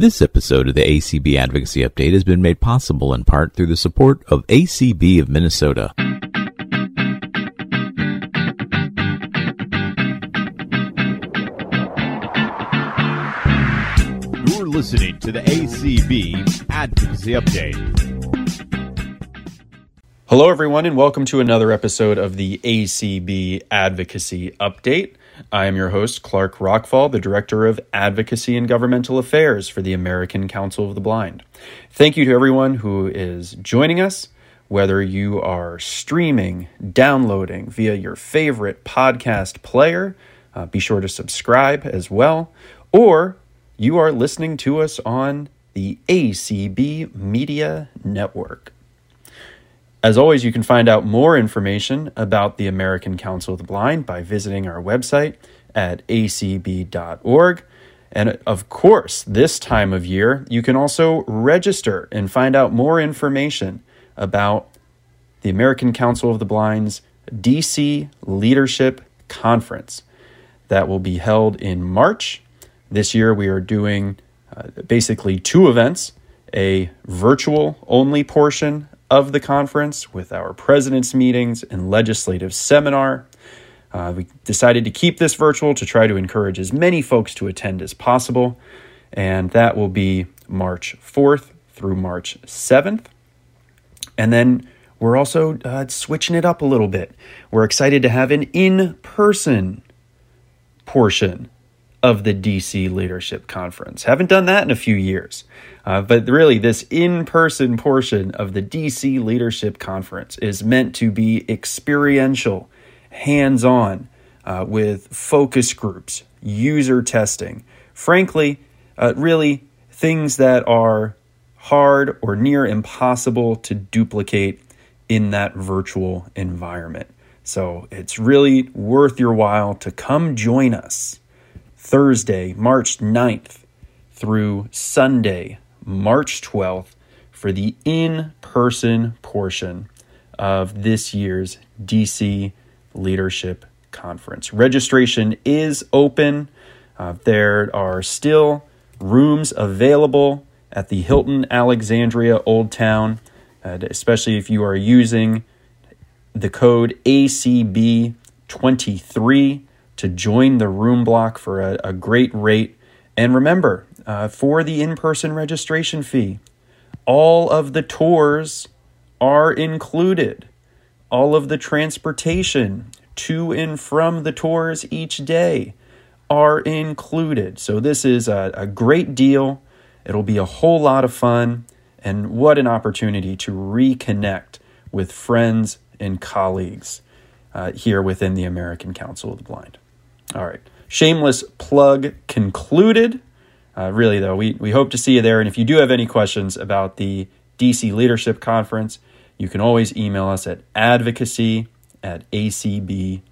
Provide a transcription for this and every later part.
This episode of the ACB Advocacy Update has been made possible in part through the support of ACB of Minnesota. You're listening to the ACB Advocacy Update. Hello, everyone, and welcome to another episode of the ACB Advocacy Update. I am your host, Clark Rachfal, the Director of Advocacy and Governmental Affairs for the American Council of the Blind. Thank you to everyone who is joining us, whether you are streaming, downloading via your favorite podcast player. Uh, be sure to subscribe as well, or you are listening to us on the ACB Media Network. As always, you can find out more information about the American Council of the Blind by visiting our website at acb.org. And of course, this time of year, you can also register and find out more information about the American Council of the Blind's DC Leadership Conference that will be held in March. This year, we are doing uh, basically two events a virtual only portion of the conference with our president's meetings and legislative seminar. Uh, we decided to keep this virtual to try to encourage as many folks to attend as possible, and that will be March 4th through March 7th. And then we're also uh, switching it up a little bit. We're excited to have an in person portion of the DC Leadership Conference. Haven't done that in a few years. Uh, but really, this in person portion of the DC Leadership Conference is meant to be experiential, hands on, uh, with focus groups, user testing. Frankly, uh, really things that are hard or near impossible to duplicate in that virtual environment. So it's really worth your while to come join us Thursday, March 9th through Sunday, March 12th for the in person portion of this year's DC Leadership Conference. Registration is open. Uh, there are still rooms available at the Hilton Alexandria Old Town, uh, especially if you are using the code ACB23 to join the room block for a, a great rate. And remember, uh, for the in person registration fee, all of the tours are included. All of the transportation to and from the tours each day are included. So, this is a, a great deal. It'll be a whole lot of fun. And what an opportunity to reconnect with friends and colleagues uh, here within the American Council of the Blind. All right. Shameless plug concluded. Uh, really, though, we, we hope to see you there. And if you do have any questions about the DC Leadership Conference, you can always email us at advocacy at acb.org.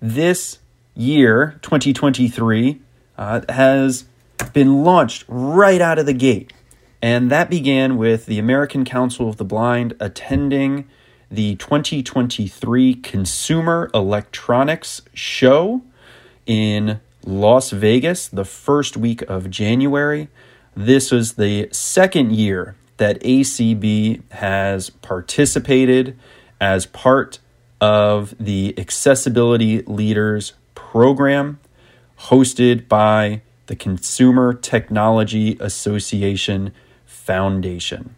This year, 2023, uh, has been launched right out of the gate. And that began with the American Council of the Blind attending the 2023 Consumer Electronics Show in Las Vegas the first week of January. This was the second year that ACB has participated as part of the Accessibility Leaders program hosted by the Consumer Technology Association Foundation.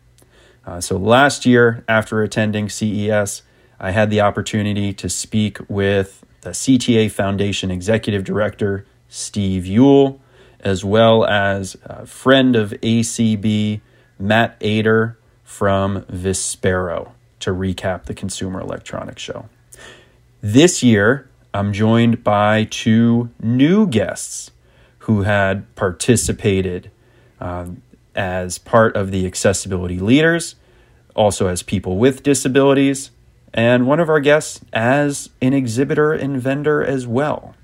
Uh, so last year, after attending CES, I had the opportunity to speak with the CTA Foundation Executive Director, Steve Ewell, as well as a friend of ACB, Matt Ater from Vispero, to recap the Consumer Electronics Show. This year, I'm joined by two new guests who had participated um, as part of the accessibility leaders, also as people with disabilities, and one of our guests as an exhibitor and vendor as well.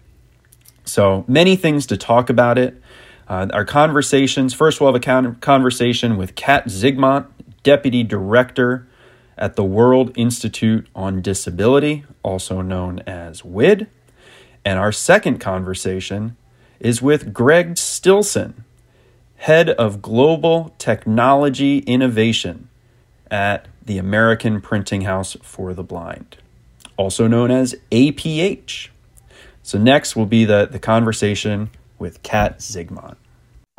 So many things to talk about it. Uh, our conversations first, we'll have a conversation with Kat Zigmont, Deputy Director at the World Institute on Disability, also known as WID. And our second conversation is with Greg Stilson, Head of Global Technology Innovation at the American Printing House for the Blind, also known as APH. So, next will be the, the conversation with Kat Zigmont.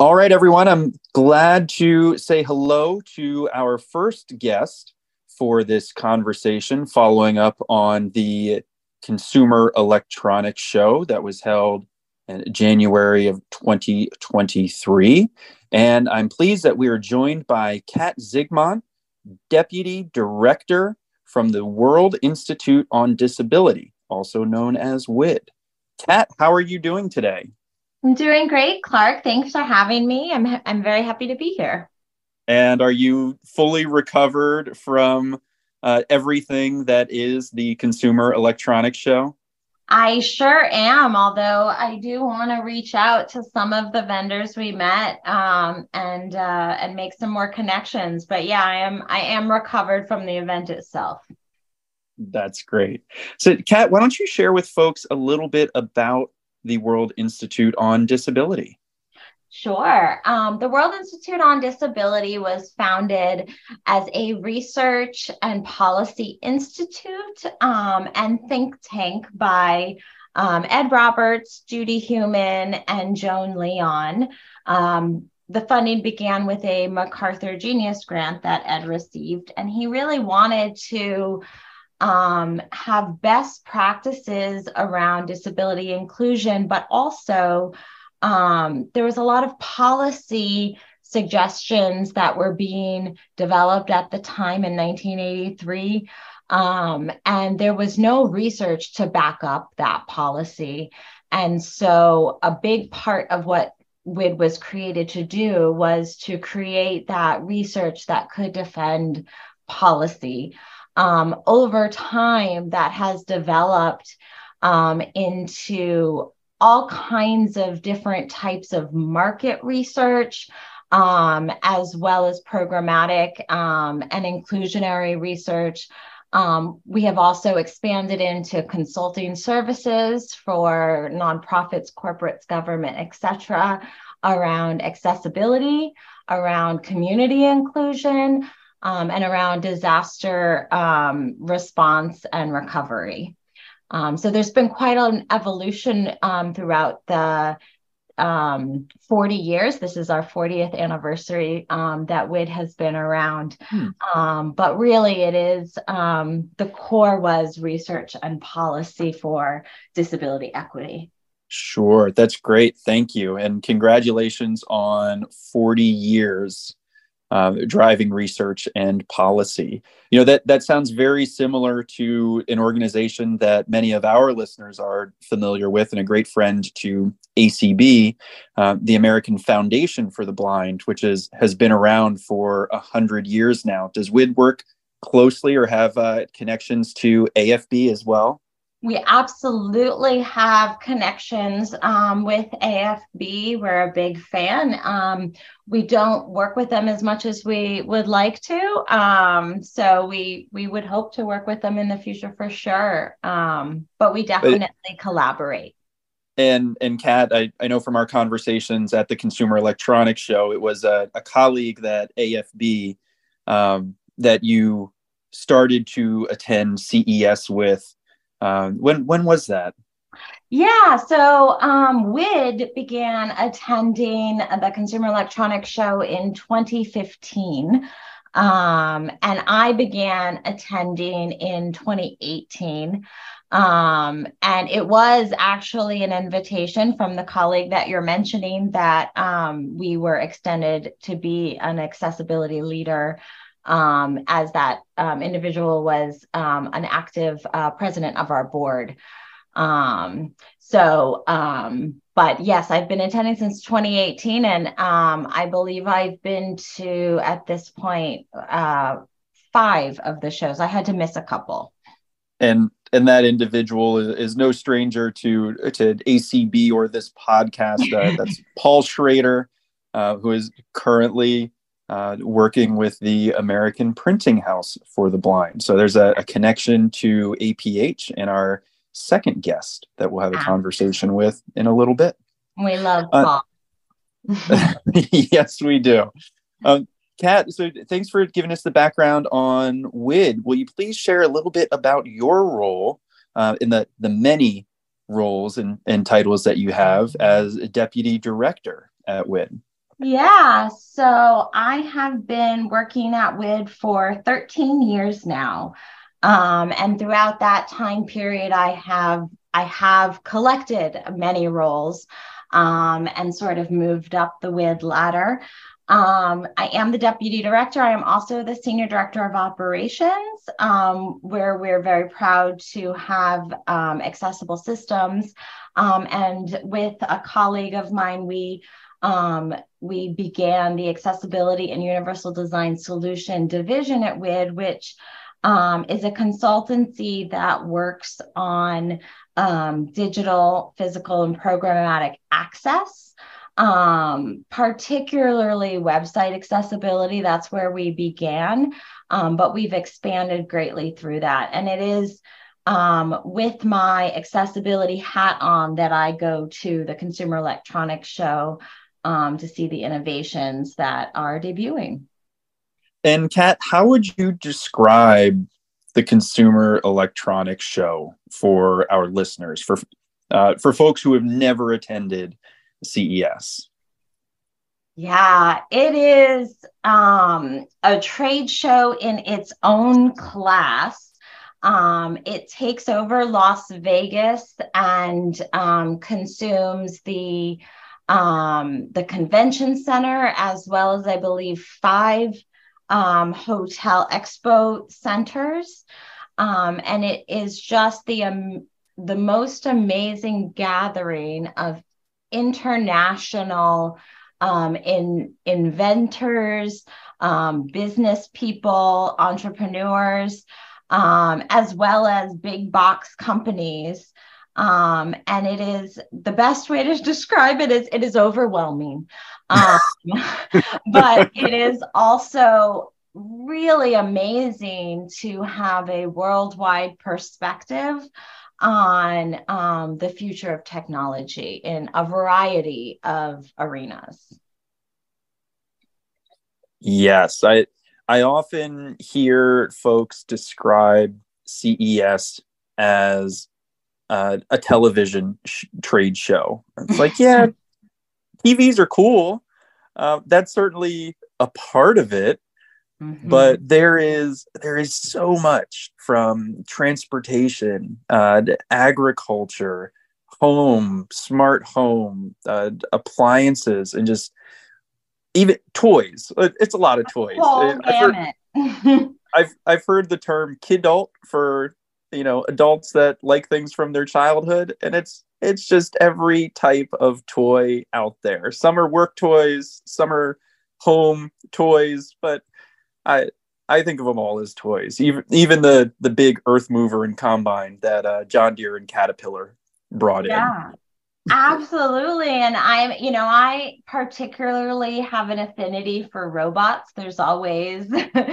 All right, everyone, I'm glad to say hello to our first guest for this conversation, following up on the Consumer Electronics Show that was held January of 2023. And I'm pleased that we are joined by Kat Zigmont, Deputy Director from the World Institute on Disability, also known as WID. Kat, how are you doing today? I'm doing great, Clark. Thanks for having me. I'm I'm very happy to be here. And are you fully recovered from uh, everything that is the Consumer Electronics Show? I sure am. Although I do want to reach out to some of the vendors we met um, and uh, and make some more connections. But yeah, I am I am recovered from the event itself. That's great. So, Kat, why don't you share with folks a little bit about the World Institute on Disability? Sure. Um, the World Institute on Disability was founded as a research and policy institute um, and think tank by um, Ed Roberts, Judy Heumann, and Joan Leon. Um, the funding began with a MacArthur Genius Grant that Ed received, and he really wanted to um, have best practices around disability inclusion, but also um, there was a lot of policy suggestions that were being developed at the time in 1983. Um, and there was no research to back up that policy. And so, a big part of what WID was created to do was to create that research that could defend policy um, over time that has developed um, into all kinds of different types of market research. Um, as well as programmatic um, and inclusionary research. Um, we have also expanded into consulting services for nonprofits, corporates, government, et cetera, around accessibility, around community inclusion, um, and around disaster um, response and recovery. Um, so there's been quite an evolution um, throughout the um, 40 years. This is our 40th anniversary um, that WID has been around. Hmm. Um, but really, it is um, the core was research and policy for disability equity. Sure, that's great. Thank you. And congratulations on 40 years uh, driving research and policy. You know that that sounds very similar to an organization that many of our listeners are familiar with, and a great friend to ACB, uh, the American Foundation for the Blind, which is has been around for a hundred years now. Does WID work closely or have uh, connections to AFB as well? We absolutely have connections um, with AFB. We're a big fan. Um, we don't work with them as much as we would like to. Um, so we we would hope to work with them in the future for sure. Um, but we definitely but, collaborate. And and Kat, I, I know from our conversations at the Consumer Electronics Show, it was a, a colleague that AFB um, that you started to attend CES with um, when when was that? Yeah, so um, WID began attending the Consumer Electronics Show in 2015. Um, and I began attending in 2018. Um, and it was actually an invitation from the colleague that you're mentioning that um, we were extended to be an accessibility leader um, as that um, individual was um, an active uh, president of our board. Um, so, um, but yes, I've been attending since 2018, and um, I believe I've been to at this point uh, five of the shows. I had to miss a couple. And and that individual is, is no stranger to to ACB or this podcast. Uh, that's Paul Schroeder, uh, who is currently uh, working with the American Printing House for the Blind. So there's a, a, connection to APH and our second guest that we'll have a conversation with in a little bit. We love uh, Paul. Uh, yes, we do. Um, Kat, so thanks for giving us the background on WID. Will you please share a little bit about your role uh, in the, the many roles and, and titles that you have as a deputy director at WID? Yeah, so I have been working at WID for 13 years now. Um, and throughout that time period, I have I have collected many roles um, and sort of moved up the WID ladder. Um, I am the deputy director. I am also the senior director of operations, um, where we're very proud to have um, accessible systems. Um, and with a colleague of mine, we um, we began the accessibility and universal design solution division at WID, which um, is a consultancy that works on um, digital, physical, and programmatic access, um, particularly website accessibility. That's where we began, um, but we've expanded greatly through that. And it is um, with my accessibility hat on that I go to the Consumer Electronics Show um, to see the innovations that are debuting. And Kat, how would you describe the Consumer Electronics Show for our listeners, for uh, for folks who have never attended CES? Yeah, it is um, a trade show in its own class. Um, it takes over Las Vegas and um, consumes the um, the convention center, as well as I believe five um, hotel expo centers. Um, and it is just the um, the most amazing gathering of international um, in inventors, um, business people, entrepreneurs, um, as well as big box companies um, and it is the best way to describe it is it is overwhelming. Um, but it is also really amazing to have a worldwide perspective on um, the future of technology in a variety of arenas. Yes i i often hear folks describe ces as uh, a television sh- trade show. It's like, yeah, TVs are cool. Uh, that's certainly a part of it, mm-hmm. but there is there is so much from transportation, uh, agriculture, home, smart home, uh, appliances, and just even toys. Uh, it's a lot of toys. I've heard, I've I've heard the term kidult for you know adults that like things from their childhood and it's it's just every type of toy out there. Some are work toys some are home toys but i i think of them all as toys. Even even the the big earth mover and combine that uh, john deere and caterpillar brought yeah. in Absolutely. And I'm, you know, I particularly have an affinity for robots. There's always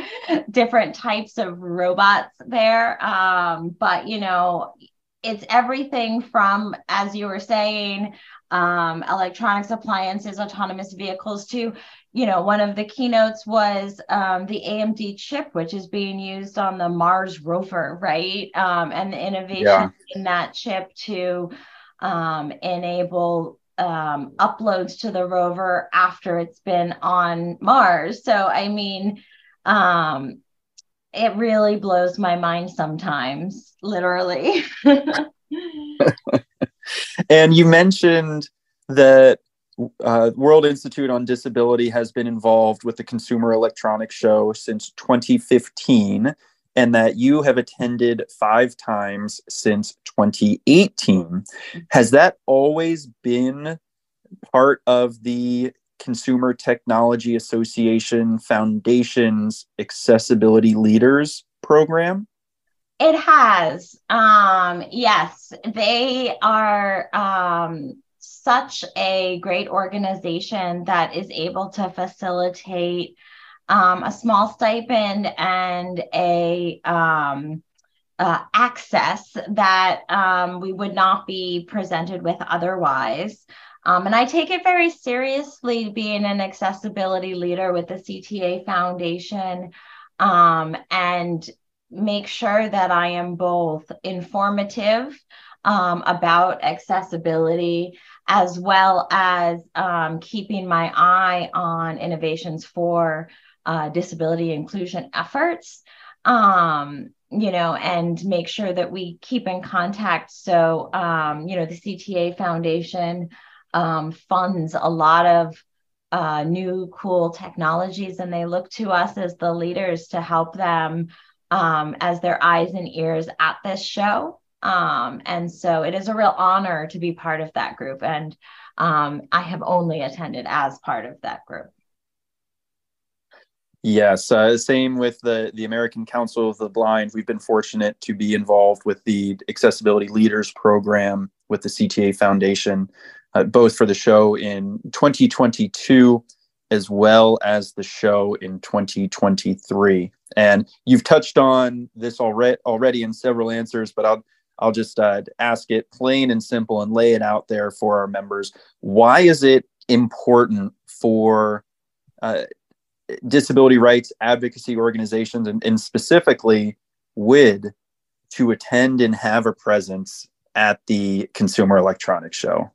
different types of robots there. Um, but, you know, it's everything from, as you were saying, um, electronics appliances, autonomous vehicles to, you know, one of the keynotes was um, the AMD chip, which is being used on the Mars rover, right? Um, and the innovation yeah. in that chip to, um, enable um, uploads to the rover after it's been on Mars. So, I mean, um, it really blows my mind sometimes, literally. and you mentioned that uh, World Institute on Disability has been involved with the Consumer Electronics Show since 2015 and that you have attended five times since 2018. Has that always been part of the Consumer Technology Association Foundation's Accessibility Leaders program? It has. Um, yes, they are um, such a great organization that is able to facilitate um, a small stipend and a um, uh, access that um, we would not be presented with otherwise. Um, and I take it very seriously being an accessibility leader with the CTA Foundation um, and make sure that I am both informative um, about accessibility as well as um, keeping my eye on innovations for uh, disability inclusion efforts. Um, you know, and make sure that we keep in contact. So, um, you know, the CTA Foundation um, funds a lot of uh, new cool technologies, and they look to us as the leaders to help them um, as their eyes and ears at this show. Um, and so it is a real honor to be part of that group. And um, I have only attended as part of that group. Yes, uh, same with the the American Council of the Blind. We've been fortunate to be involved with the Accessibility Leaders Program with the CTA Foundation, uh, both for the show in 2022 as well as the show in 2023. And you've touched on this already already in several answers, but I'll I'll just uh, ask it plain and simple and lay it out there for our members. Why is it important for uh, disability rights advocacy organizations and, and specifically WID to attend and have a presence at the Consumer Electronics Show?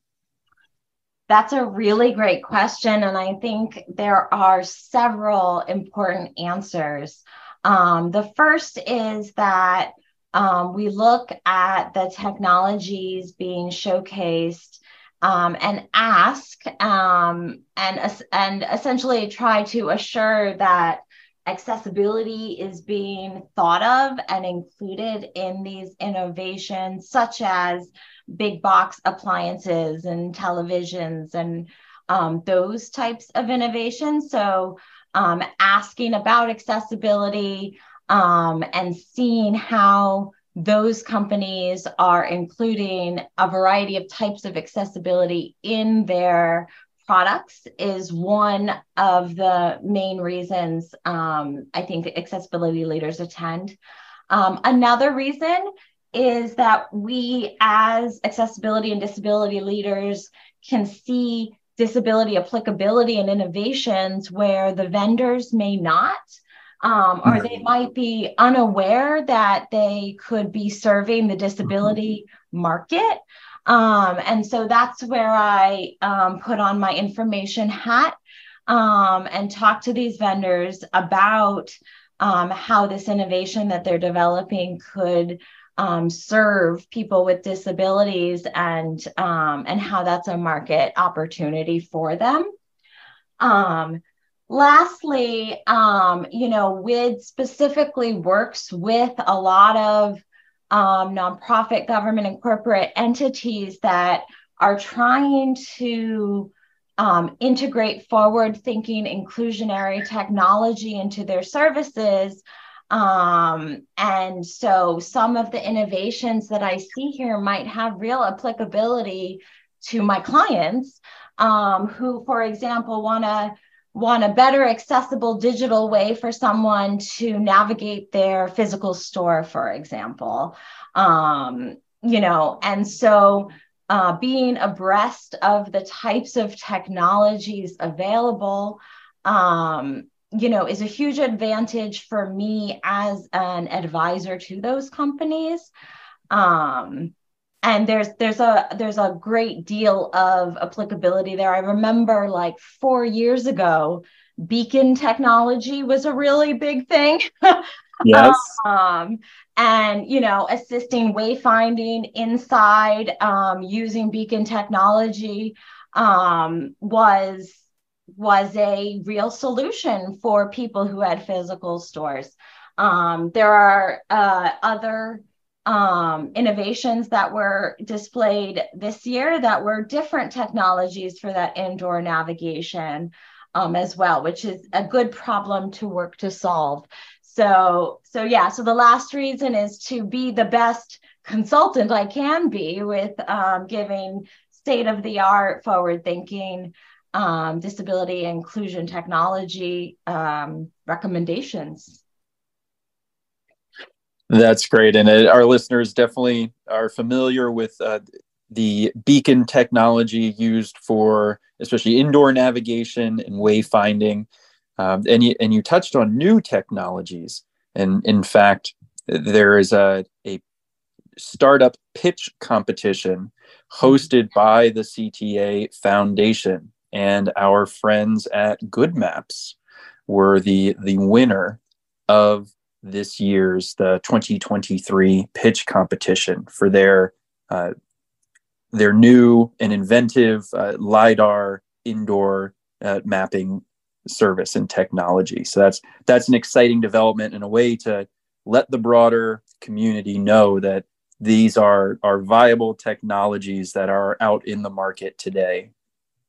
That's a really great question. And I think there are several important answers. Um, the first is that um, we look at the technologies being showcased um, and ask um, and, and essentially try to assure that accessibility is being thought of and included in these innovations, such as big box appliances and televisions and um, those types of innovations. So, um, asking about accessibility um, and seeing how those companies are including a variety of types of accessibility in their products is one of the main reasons um, I think accessibility leaders attend. Um, another reason is that we, as accessibility and disability leaders, can see disability applicability and innovations where the vendors may not um, or they might be unaware that they could be serving the disability market. Um, and so that's where I um, put on my information hat um, and talk to these vendors about um, how this innovation that they're developing could um, serve people with disabilities and and how that's a market opportunity for them. Um, lastly, um, you know, WID specifically works with a lot of um, nonprofit, government, and corporate entities that are trying to um, integrate forward thinking inclusionary technology into their services. Um, and so some of the innovations that I see here might have real applicability to my clients um, who, for example, want to want a better accessible digital way for someone to navigate their physical store for example. Um, you know and so uh, being abreast of the types of technologies available um, you know is a huge advantage for me as an advisor to those companies. Um, and there's there's a there's a great deal of applicability there. I remember like four years ago beacon technology was a really big thing. Yes. Um, and you know assisting wayfinding inside um, using beacon technology um, was was a real solution for people who had physical stores. Um, there are uh, other um, innovations that were displayed this year that were different technologies for that indoor navigation um, as well, which is a good problem to work to solve. So, so yeah, so the last reason is to be the best consultant I can be with um, giving state of the art, forward thinking, um, disability inclusion technology um, recommendations. That's great, and it, our listeners definitely are familiar with uh, the beacon technology used for especially indoor navigation and wayfinding. Um, and, you, and you touched on new technologies. And in fact, there is a, a startup pitch competition hosted by the CTA Foundation. And our friends at Good Maps were the, the winner of this year's the 2023 pitch competition for their uh, their new and inventive uh, lidar indoor uh, mapping service and technology. So that's that's an exciting development and a way to let the broader community know that these are are viable technologies that are out in the market today.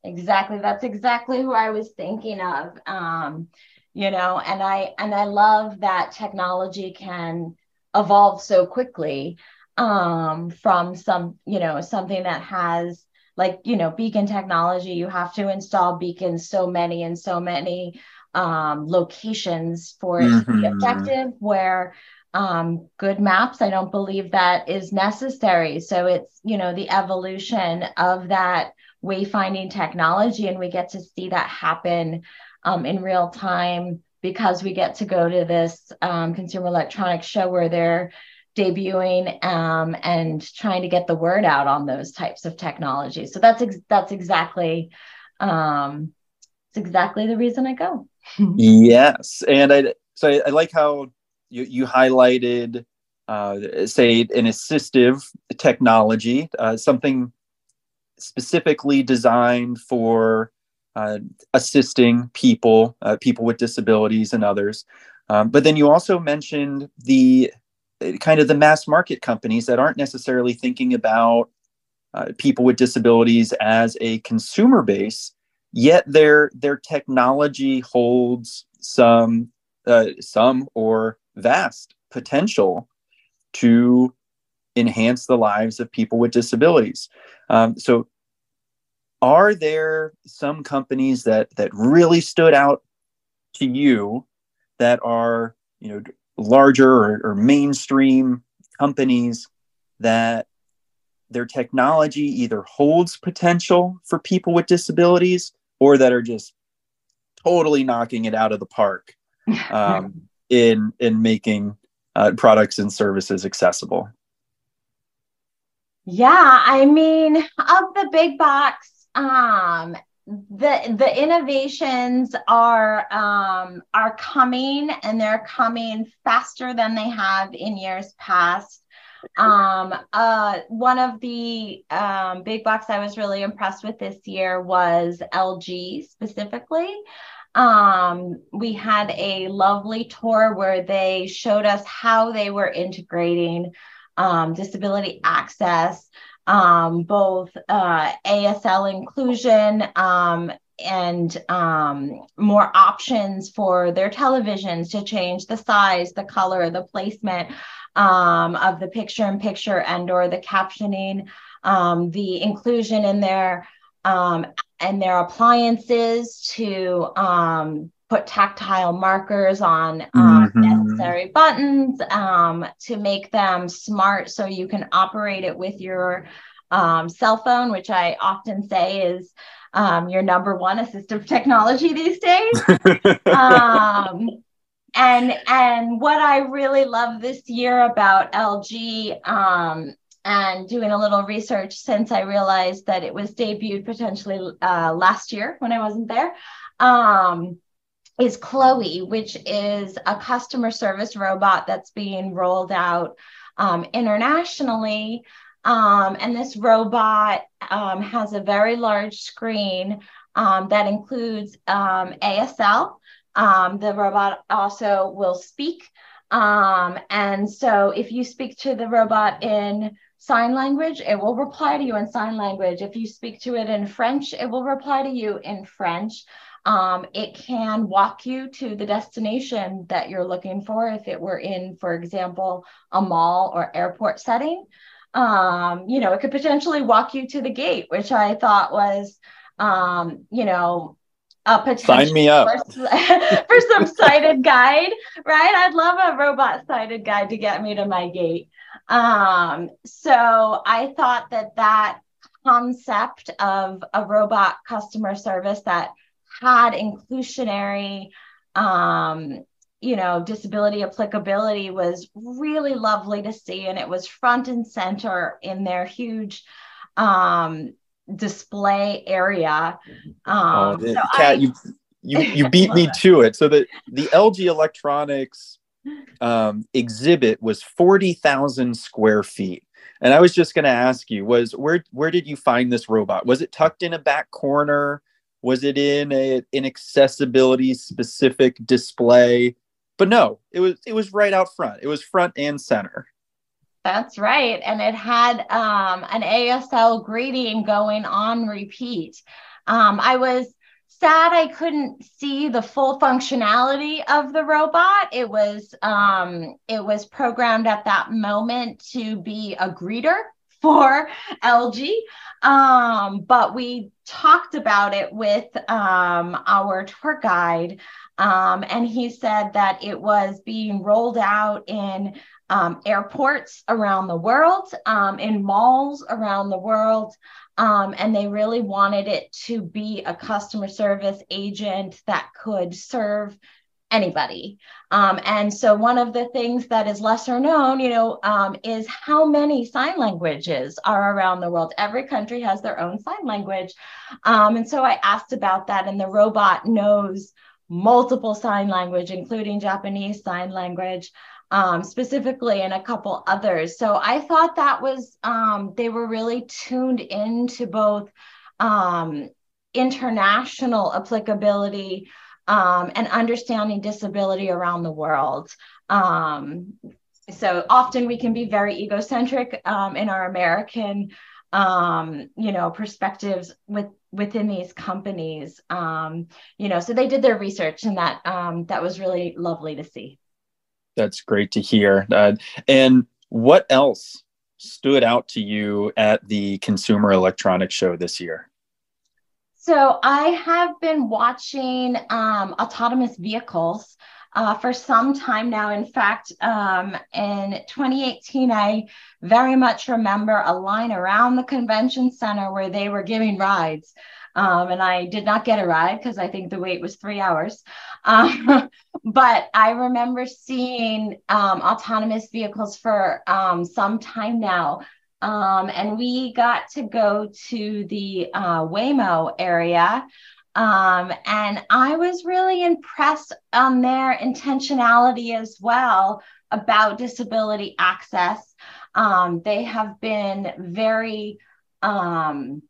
Exactly. That's exactly who I was thinking of. Um, you know, and I and I love that technology can evolve so quickly um, from some, you know, something that has like, you know, beacon technology, you have to install beacons so many and so many um, locations for it to be mm-hmm. effective, where um, good maps, I don't believe that is necessary. So it's, you know, the evolution of that wayfinding technology, and we get to see that happen um, in real time because we get to go to this um, consumer electronics show where they're debuting um, and trying to get the word out on those types of technologies. So that's ex- that's exactly um, it's exactly the reason I go. yes, and I so I, I, like how you you highlighted uh, say an assistive technology, uh, something specifically designed for uh, assisting people, uh, people with disabilities and others. Um, but then you also mentioned the kind of the mass market companies that aren't necessarily thinking about uh, people with disabilities as a consumer base, yet their their technology holds some uh, some or vast potential to enhance the lives of people with disabilities. Um, so, are there some companies that that really stood out to you that are you know larger or, or mainstream companies that their technology either holds potential for people with disabilities or that are just totally knocking it out of the park um, in in making uh, products and services accessible. Yeah, I mean, of the big box um, the the innovations are um, are coming and they're coming faster than they have in years past. Um, uh, one of the um, big box I was really impressed with this year was LG specifically. Um, we had a lovely tour where they showed us how they were integrating um, disability access um, both uh, ASL inclusion um, and um, more options for their televisions to change the size, the color, the placement um, of the picture in picture and or the captioning, um, the inclusion in their um, and their appliances to put tactile markers on um, mm-hmm. Necessary buttons um, to make them smart so you can operate it with your um, cell phone, which I often say is um, your number one assistive technology these days. um, and and what I really love this year about LG um, and doing a little research since I realized that it was debuted potentially uh, last year when I wasn't there um, is CLOi, which is a customer service robot that's being rolled out um, internationally. Um, and this robot um, has a very large screen um, that includes um, ASL. Um, the robot also will speak. and so if you speak to the robot in sign language, it will reply to you in sign language. If you speak to it in French, it will reply to you in French. Um, it can walk you to the destination that you're looking for if it were in, for example, a mall or airport setting. Um, you know, it could potentially walk you to the gate, which I thought was, um, you know, a potential Sign me up. For, for some sighted guide, right? I'd love a robot sighted guide to get me to my gate. Um, so I thought that that concept of a robot customer service that had inclusionary um, you know disability applicability was really lovely to see and it was front and center in their huge um, display area. Um, oh, so Kat, I, you you you beat me to it. So that the lg electronics um, exhibit was 40000 square feet. And i was just going to ask you was where where did you find this robot? Was it tucked in a back corner was it in a, an accessibility specific display? But no it was it was right out front. It was front and center. That's right. And it had um, an asl greeting going on repeat. Um, i was sad i couldn't see the full functionality of the robot. It was um, it was programmed at that moment to be a greeter for lg um, but we talked about it with um, our tour guide, um, and he said that it was being rolled out in um, airports around the world, um, in malls around the world. Um, and they really wanted it to be a customer service agent that could serve anybody. Um, and so one of the things that is lesser known, you know, um, is how many sign languages are around the world. Every country has their own sign language. Um, and so I asked about that, and the robot knows multiple sign language, including Japanese sign language. Um, specifically and a couple others. So I thought that was, um, they were really tuned into both um, international applicability um, and understanding disability around the world. Um, so often we can be very egocentric um, in our American, um, you know, perspectives with within these companies. Um, you know, so they did their research, and that um, that was really lovely to see. That's great to hear. Uh, and what else stood out to you at the Consumer Electronics Show this year? So I have been watching um, autonomous vehicles uh, for some time now. In fact, um, in 2018, I very much remember a line around the convention center where they were giving rides. Um, and I did not get a ride because I think the wait was three hours. Um, but I remember seeing um, autonomous vehicles for um, some time now. Um, and we got to go to the uh, Waymo area. Um, and I was really impressed on their intentionality as well about disability access. Um, they have been very um,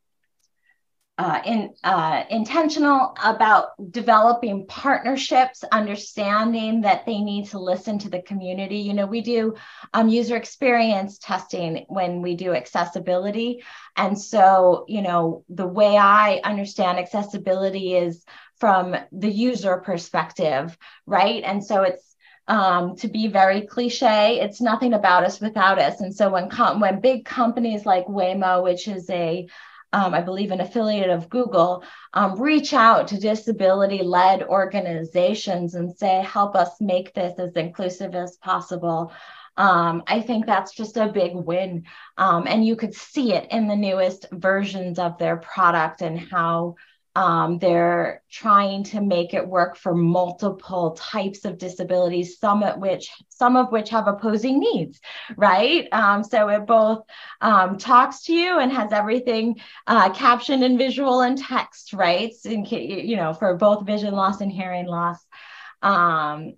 uh, in, uh, intentional about developing partnerships, understanding that they need to listen to the community. You know, we do um, user experience testing when we do accessibility. And so, you know, the way I understand accessibility is from the user perspective, right? And so it's um, to be very cliche, it's nothing about us without us. And so when com- when big companies like Waymo, which is a um, I believe an affiliate of Google, um, reach out to disability led organizations and say, help us make this as inclusive as possible. Um, I think that's just a big win. Um, and you could see it in the newest versions of their product and how um, they're trying to make it work for multiple types of disabilities, some of which some of which have opposing needs, right? Um, so it both um, talks to you and has everything uh, captioned in visual and text, right? In, you know, for both vision loss and hearing loss. Um,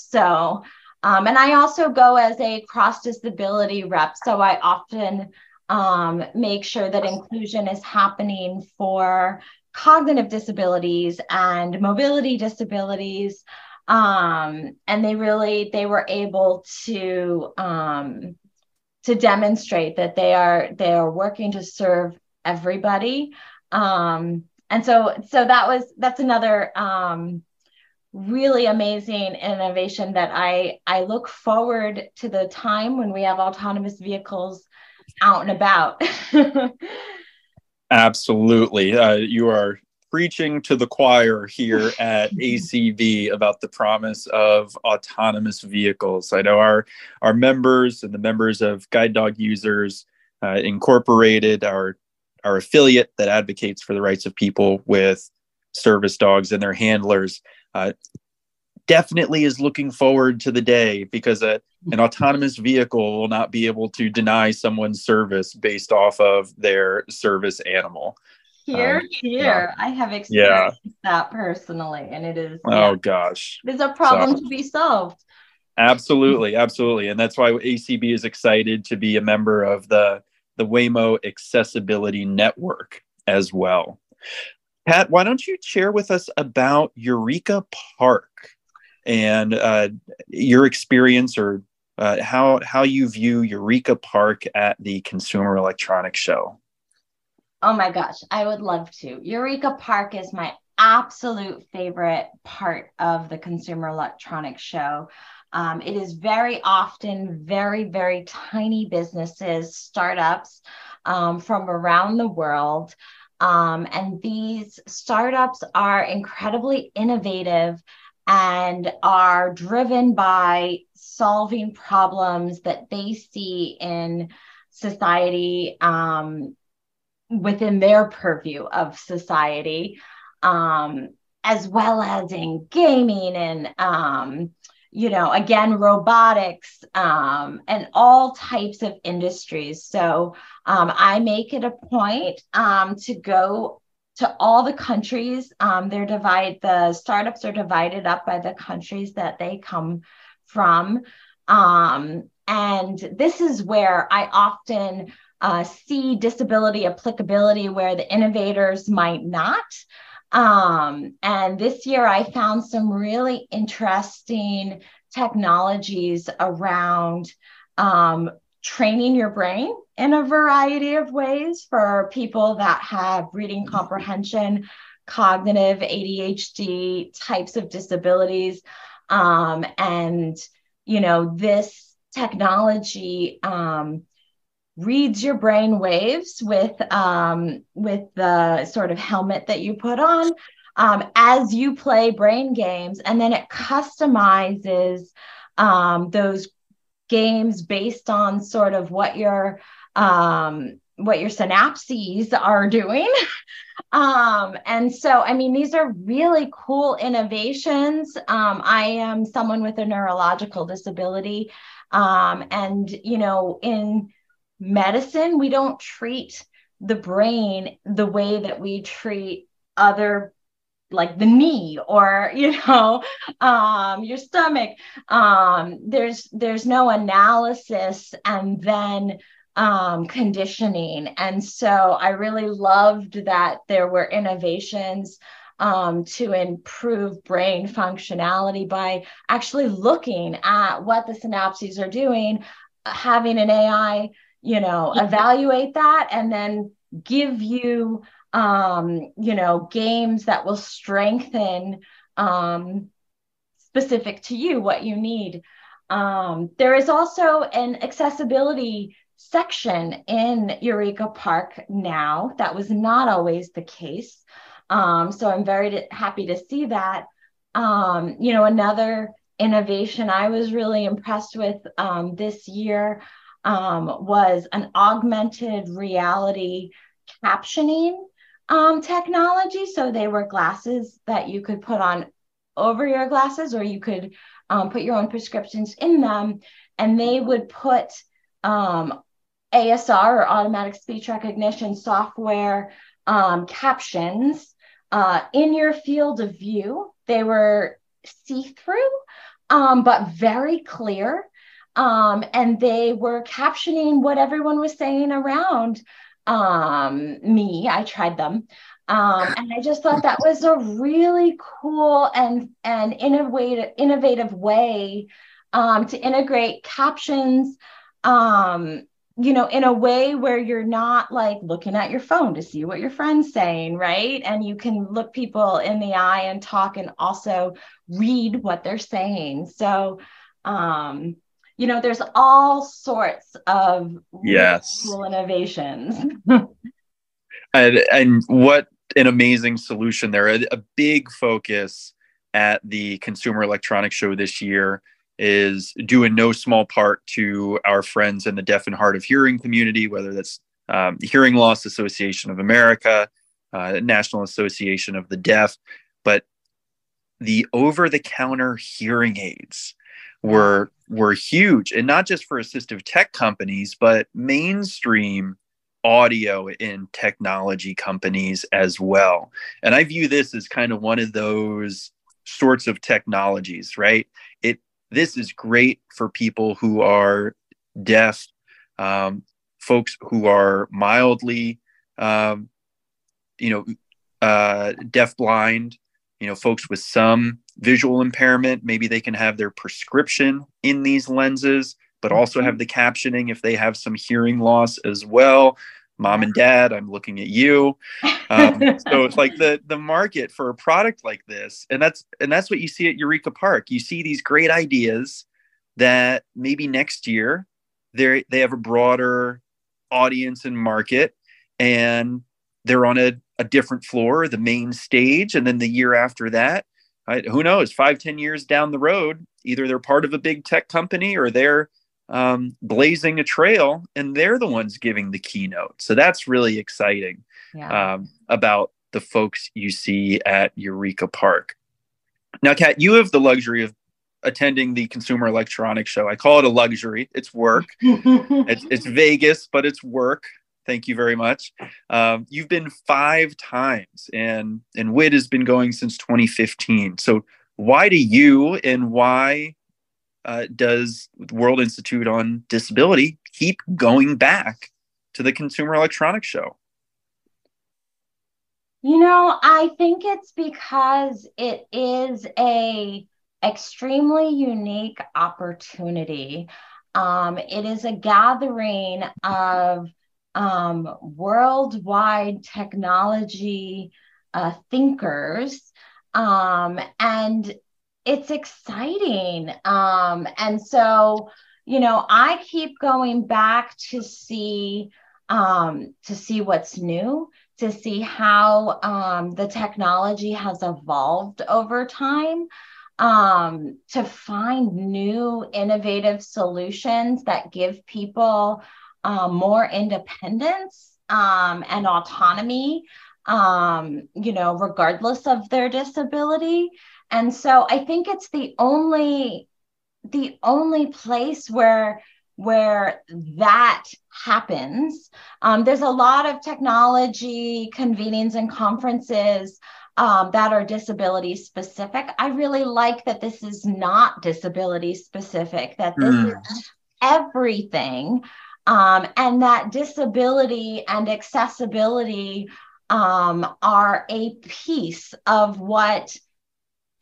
so, um, and I also go as a cross disability rep, so I often um, make sure that inclusion is happening for cognitive disabilities and mobility disabilities. Um, and they really they were able to um, to demonstrate that they are they are working to serve everybody. Um, and so so that was that's another um, really amazing innovation that i i look forward to the time when we have autonomous vehicles out and about Absolutely. Uh, you are preaching to the choir here at ACB about the promise of autonomous vehicles. I know our our members and the members of Guide Dog Users uh, Incorporated our, our affiliate that advocates for the rights of people with service dogs and their handlers, uh, definitely is looking forward to the day because a, an autonomous vehicle will not be able to deny someone service based off of their service animal. Here, um, here, yeah. I have experienced yeah. that personally, and it is. Oh yeah, gosh, it's a problem so, to be solved. Absolutely, absolutely, and that's why ACB is excited to be a member of the the Waymo Accessibility Network as well. Kat, why don't you share with us about Eureka Park and uh, your experience or uh, how how you view Eureka Park at the Consumer Electronics Show? Oh my gosh, I would love to. Eureka Park is my absolute favorite part of the Consumer Electronics Show. Um, it is very often very, very tiny businesses, startups um, from around the world. Um, and these startups are incredibly innovative and are driven by solving problems that they see in society um, within their purview of society, um, as well as in gaming and um, you know, again, robotics um, and all types of industries. So um, I make it a point um, to go to all the countries. They're divided, the startups are divided up by the countries that they come from. Um, and this is where I often uh, see disability applicability where the innovators might not. Um, and this year I found some really interesting technologies around um, training your brain in a variety of ways for people that have reading comprehension, cognitive, ADHD types of disabilities. Um, and, you know, this technology um, reads your brain waves with um, with the sort of helmet that you put on um, as you play brain games, and then it customizes um, those games based on sort of what your um, what your synapses are doing. um, and so, I mean, these are really cool innovations. Um, I am someone with a neurological disability. Um, and, you know, in medicine, we don't treat the brain the way that we treat other like the knee or you know um, your stomach um, there's there's no analysis and then um, conditioning. And so i really loved that there were innovations um, to improve brain functionality by actually looking at what the synapses are doing having an ai you know evaluate that and then give you um you know games that will strengthen um specific to you what you need. Um there is also an accessibility section in eureka park now. That was not always the case. Um so i'm very happy to see that. Um you know another innovation i was really impressed with um, this year um, was an augmented reality captioning um, technology. So they were glasses that you could put on over your glasses, or you could um, put your own prescriptions in them, and they would put um, ASR or automatic speech recognition software um, captions uh, in your field of view. They were see through, um, but very clear. Um, and they were captioning what everyone was saying around um, me. I tried them. Um, and I just thought that was a really cool and, and innovative, innovative way um, to integrate captions, um, you know, in a way where you're not like looking at your phone to see what your friend's saying, right? And you can look people in the eye and talk and also read what they're saying. So, um, you know there's all sorts of yes cool innovations and and what an amazing solution there a, a big focus at the consumer electronics show this year is due in no small part to our friends in the deaf and hard of hearing community whether that's um, Hearing Loss Association of America, uh, National Association of the Deaf, but the over-the-counter hearing aids were were huge, and not just for assistive tech companies, but mainstream audio and technology companies as well. And I view this as kind of one of those sorts of technologies, right? It this is great for people who are deaf, um, folks who are mildly, um, you know, uh, deaf blind, you know, folks with some visual impairment. Maybe they can have their prescription in these lenses, but also have the captioning if they have some hearing loss as well. Mom and dad, I'm looking at you. Um, so it's like the the market for a product like this, and that's and that's what you see at Eureka Park. You see these great ideas that maybe next year they they have a broader audience and market, and they're on a, a different floor, the main stage, and then the year after that, who knows? Five ten years down the road, either they're part of a big tech company or they're um, blazing a trail, and they're the ones giving the keynote. So that's really exciting yeah. um, about the folks you see at Eureka Park. Now, Kat, you have the luxury of attending the Consumer Electronics Show. I call it a luxury. It's work. it's, it's Vegas, but it's work. Thank you very much. Um, you've been five times, and and WID has been going since 2015. So why do you and why uh, does World Institute on Disability keep going back to the Consumer Electronics Show? You know, I think it's because it is a extremely unique opportunity. Um, it is a gathering of um, worldwide technology uh, thinkers. Um, and it's exciting. Um, and so, you know, I keep going back to see um, to see what's new, to see how um, the technology has evolved over time, um, to find new innovative solutions that give people um, more independence um, and autonomy, um, you know, regardless of their disability. And so I think it's the only the only place where where that happens. Um, there's a lot of technology convenings and conferences um, that are disability specific. I really like that this is not disability specific, that this mm. is everything, um, and that disability and accessibility um, are a piece of what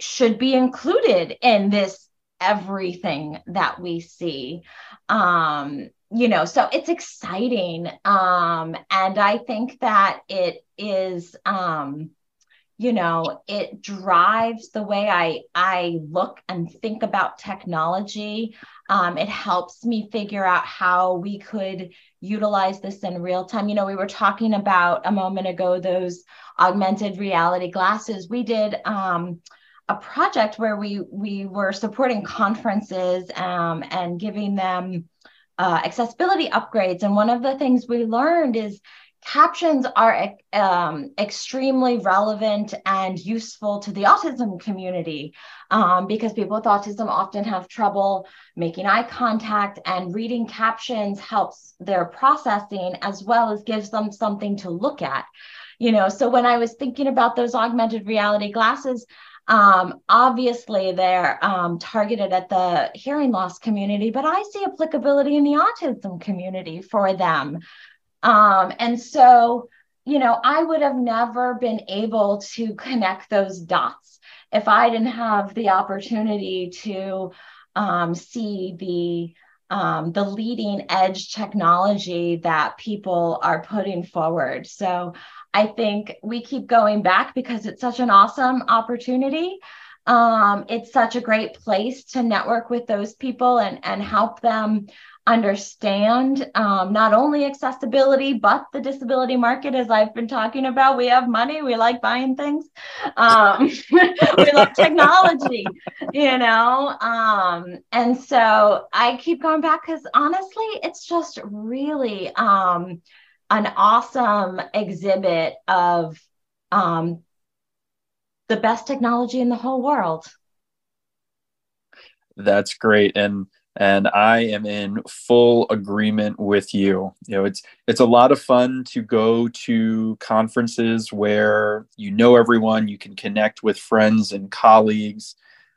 should be included in this everything that we see. Um you know so it's exciting. Um and i think that it is um you know it drives the way i i look and think about technology. Um, it helps me figure out how we could utilize this in real time. You know we were talking about a moment ago those augmented reality glasses. We did um, a project where we we were supporting conferences um, and giving them uh, accessibility upgrades. And one of the things we learned is captions are um, extremely relevant and useful to the autism community um, because people with autism often have trouble making eye contact and reading captions helps their processing as well as gives them something to look at you know so when i was thinking about those augmented reality glasses um, obviously, they're um, targeted at the hearing loss community, but I see applicability in the autism community for them. Um, and so, you know, I would have never been able to connect those dots if I didn't have the opportunity to um, see the um, the leading edge technology that people are putting forward. So I think we keep going back because it's such an awesome opportunity. Um, it's such a great place to network with those people and, and help them understand um, not only accessibility, but the disability market, as I've been talking about. We have money, we like buying things, um, we love technology, you know. Um, and so I keep going back because honestly, it's just really um, an awesome exhibit of um, the best technology in the whole world. That's great. And and I am in full agreement with you. You know, it's it's a lot of fun to go to conferences where you know everyone, you can connect with friends and colleagues.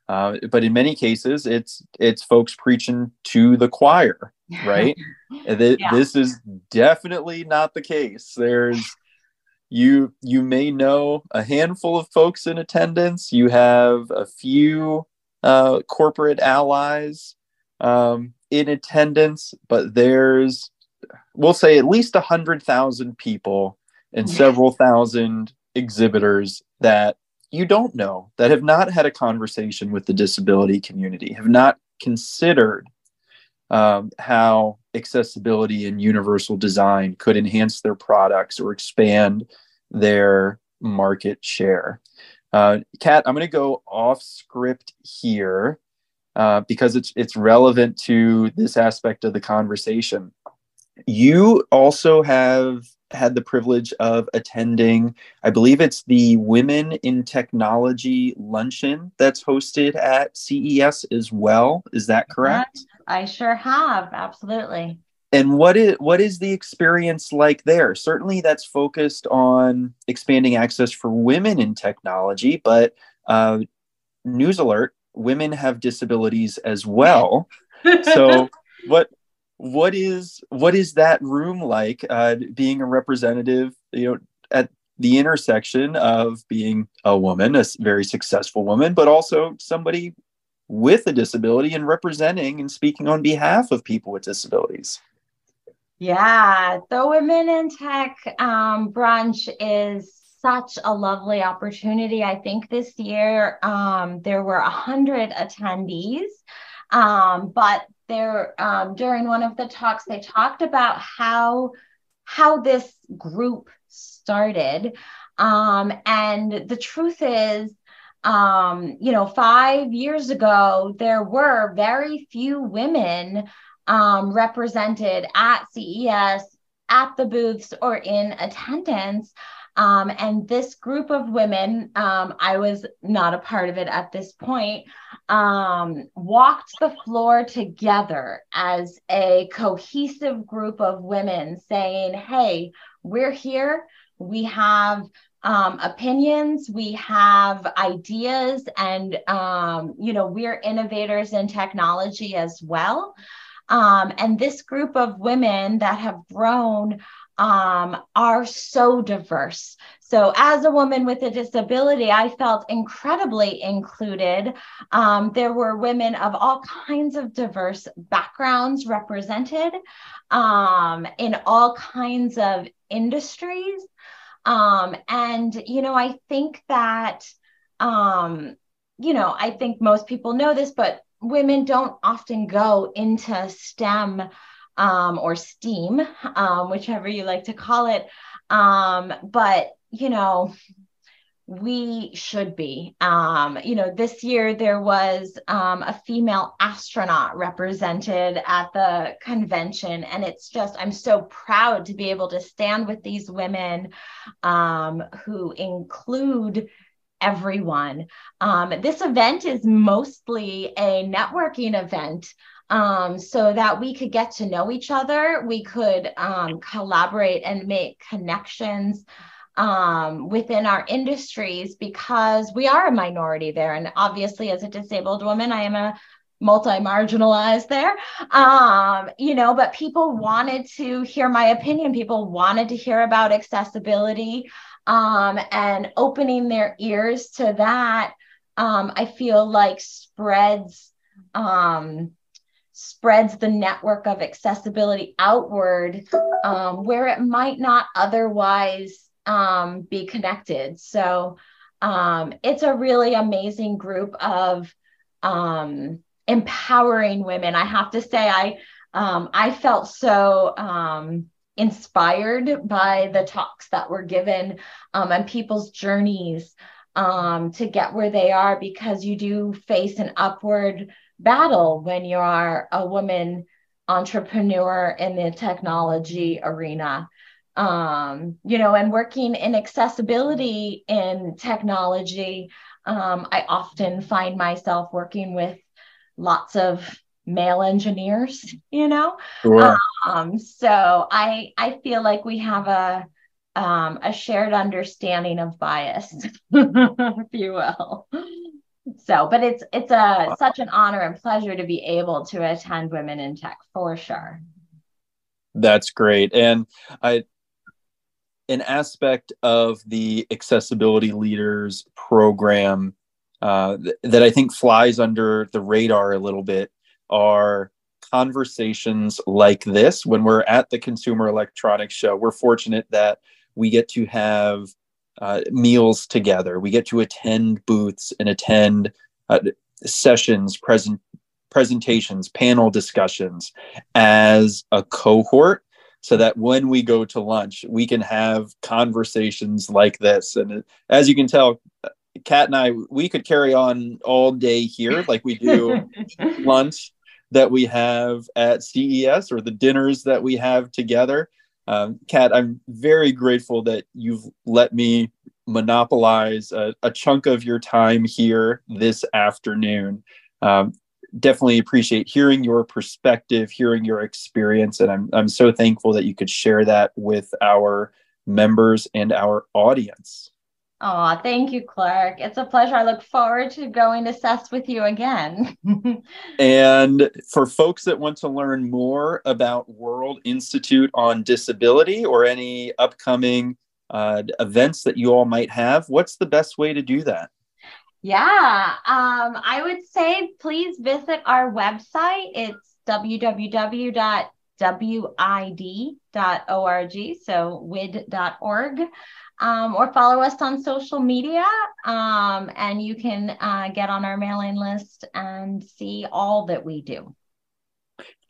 Uh, but in many cases, it's it's folks preaching to the choir, right? th- yeah. This is definitely not the case. There's you you may know a handful of folks in attendance. You have a few uh, corporate allies um, in attendance, but there's we'll say at least a hundred thousand people and several thousand exhibitors that you don't know that have not had a conversation with the disability community, have not considered um, how accessibility and universal design could enhance their products or expand their market share. Uh, Kat, I'm going to go off script here uh, because it's it's relevant to this aspect of the conversation. You also have had the privilege of attending, I believe it's the Women in Technology luncheon that's hosted at CES as well. Is that correct? I sure have, absolutely. And what is what is the experience like there? Certainly, that's focused on expanding access for women in technology, but uh, news alert: women have disabilities as well. so, what what is what is that room like? Uh, being a representative, you know, at the intersection of being a woman, a very successful woman, but also somebody with a disability and representing and speaking on behalf of people with disabilities. Yeah, the Women in Tech um, brunch is such a lovely opportunity. I think this year um, there were a hundred attendees, um, but there um, during one of the talks they talked about how how this group started, um, and the truth is um, you know, five years ago, there were very few women um, represented at CES, at the booths, or in attendance. Um, and this group of women, um, I was not a part of it at this point, um, walked the floor together as a cohesive group of women saying, Hey, we're here. We have um, opinions, we have ideas, and um, you know we're innovators in technology as well. Um, and this group of women that have grown um, are so diverse. So, as a woman with a disability, I felt incredibly included. Um, there were women of all kinds of diverse backgrounds represented um, in all kinds of industries. Um, and, you know, I think that, um, you know, I think most people know this, but women don't often go into STEM um, or STEAM, um, whichever you like to call it. Um, but, you know, we should be. Um, you know, this year there was um, a female astronaut represented at the convention, and it's just, I'm so proud to be able to stand with these women um, who include everyone. Um, this event is mostly a networking event. Um, so that we could get to know each other, we could um, collaborate and make connections um, within our industries because we are a minority there. And obviously, as a disabled woman, I am a multi marginalized there. Um, you know, but people wanted to hear my opinion. People wanted to hear about accessibility um, and opening their ears to that. Um, I feel like spreads um, spreads the network of accessibility outward um, where it might not otherwise um, be connected. So um, it's a really amazing group of um, empowering women. I have to say, I um, I felt so um, inspired by the talks that were given um, and people's journeys um, to get where they are because you do face an upward battle when you are a woman entrepreneur in the technology arena. Um, you know, and working in accessibility in technology, um, I often find myself working with lots of male engineers, you know. Sure. Um, so I I feel like we have a um, a shared understanding of bias, if you will. So, but it's it's a such an honor and pleasure to be able to attend Women in Tech for sure. That's great, and I an aspect of the accessibility leaders program uh, th- that I think flies under the radar a little bit are conversations like this when we're at the Consumer Electronics Show. We're fortunate that we get to have uh, meals together. We get to attend booths and attend uh, sessions, present presentations, panel discussions as a cohort so that when we go to lunch, we can have conversations like this. And as you can tell, Kat and I, we could carry on all day here, like we do lunch that we have at CES or the dinners that we have together. Um, Kat, I'm very grateful that you've let me monopolize a, a chunk of your time here this afternoon. Um, definitely appreciate hearing your perspective, hearing your experience, and I'm I'm so thankful that you could share that with our members and our audience. Oh, thank you, Clark. It's a pleasure. I look forward to going to CES with you again. and for folks that want to learn more about World Institute on Disability or any upcoming uh, events that you all might have, what's the best way to do that? Yeah, um, I would say please visit our website. It's www.wid.org, so wid.org, um, or follow us on social media. Um, and you can uh, get on our mailing list and see all that we do.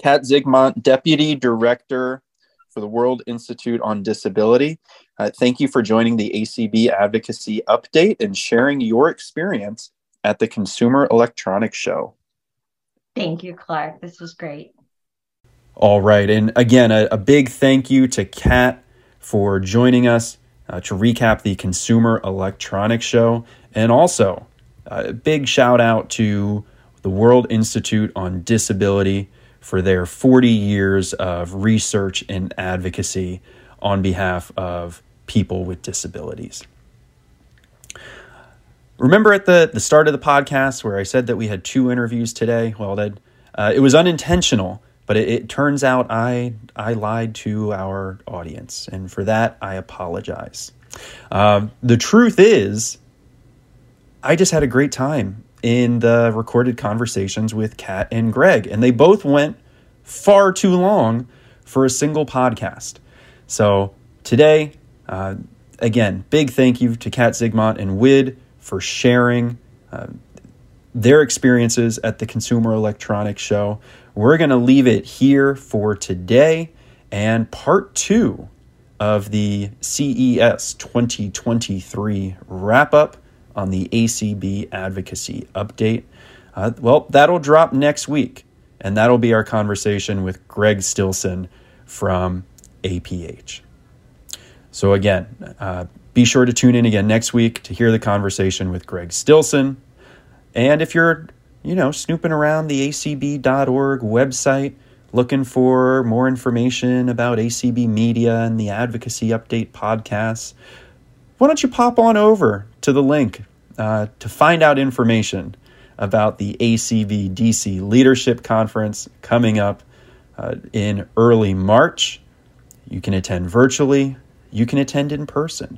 Kat Zigmont, Deputy Director for the World Institute on Disability. Uh, thank you for joining the ACB Advocacy Update and sharing your experience at the Consumer Electronics Show. Thank you, Clark. This was great. All right. And again, a, a big thank you to Kat for joining us uh, to recap the Consumer Electronics Show. And also, a big shout out to the World Institute on Disability for their 40 years of research and advocacy on behalf of people with disabilities. Remember at the, the start of the podcast where I said that we had two interviews today? Well, that uh, it was unintentional, but it, it, turns out I I lied to our audience, and for that I apologize. Um, the truth is, I just had a great time in the recorded conversations with Kat and Greg, and they both went far too long for a single podcast. So today, uh, again, big thank you to Kat Zigmont and WID for sharing uh, their experiences at the Consumer Electronics Show. We're going to leave it here for today and part two of the CES 2023 wrap up on the ACB advocacy update. Uh, well, that'll drop next week, and that'll be our conversation with Greg Stilson from APH. So, again, uh, be sure to tune in again next week to hear the conversation with Greg Stilson. And if you're, you know, snooping around the acb.org website looking for more information about ACB Media and the Advocacy Update podcasts, why don't you pop on over to the link uh, to find out information about the ACB DC Leadership Conference coming up uh, in early March. You can attend virtually, you can attend in person.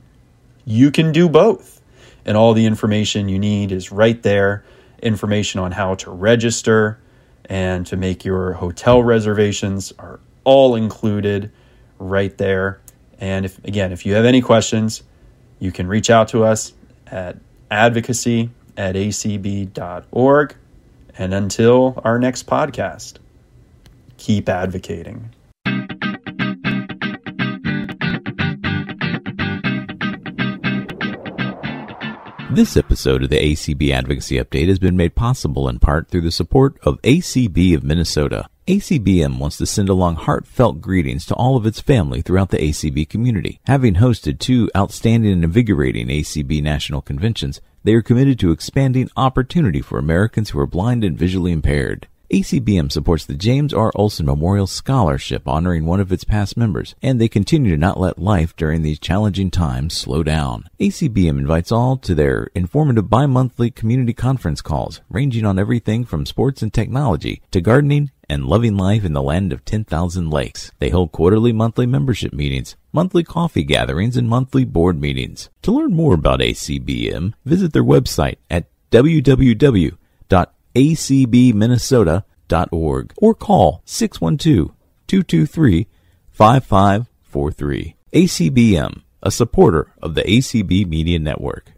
You can do both. And all the information you need is right there information on how to register and to make your hotel reservations are all included right there. And if again, if you have any questions, you can reach out to us at advocacy at acb.org. And until our next podcast, keep advocating. This episode of the ACB Advocacy Update has been made possible in part through the support of ACB of Minnesota. ACBM wants to send along heartfelt greetings to all of its family throughout the ACB community. Having hosted two outstanding and invigorating ACB national conventions, they are committed to expanding opportunity for Americans who are blind and visually impaired. ACBM supports the James R. Olson Memorial Scholarship honoring one of its past members, and they continue to not let life during these challenging times slow down. ACBM invites all to their informative bi-monthly community conference calls, ranging on everything from sports and technology to gardening and loving life in the land of 10,000 lakes. They hold quarterly monthly membership meetings, monthly coffee gatherings, and monthly board meetings. To learn more about ACBM, visit their website at www acbminnesota.org or call 612-223-5543. ACBM, a supporter of the ACB Media Network.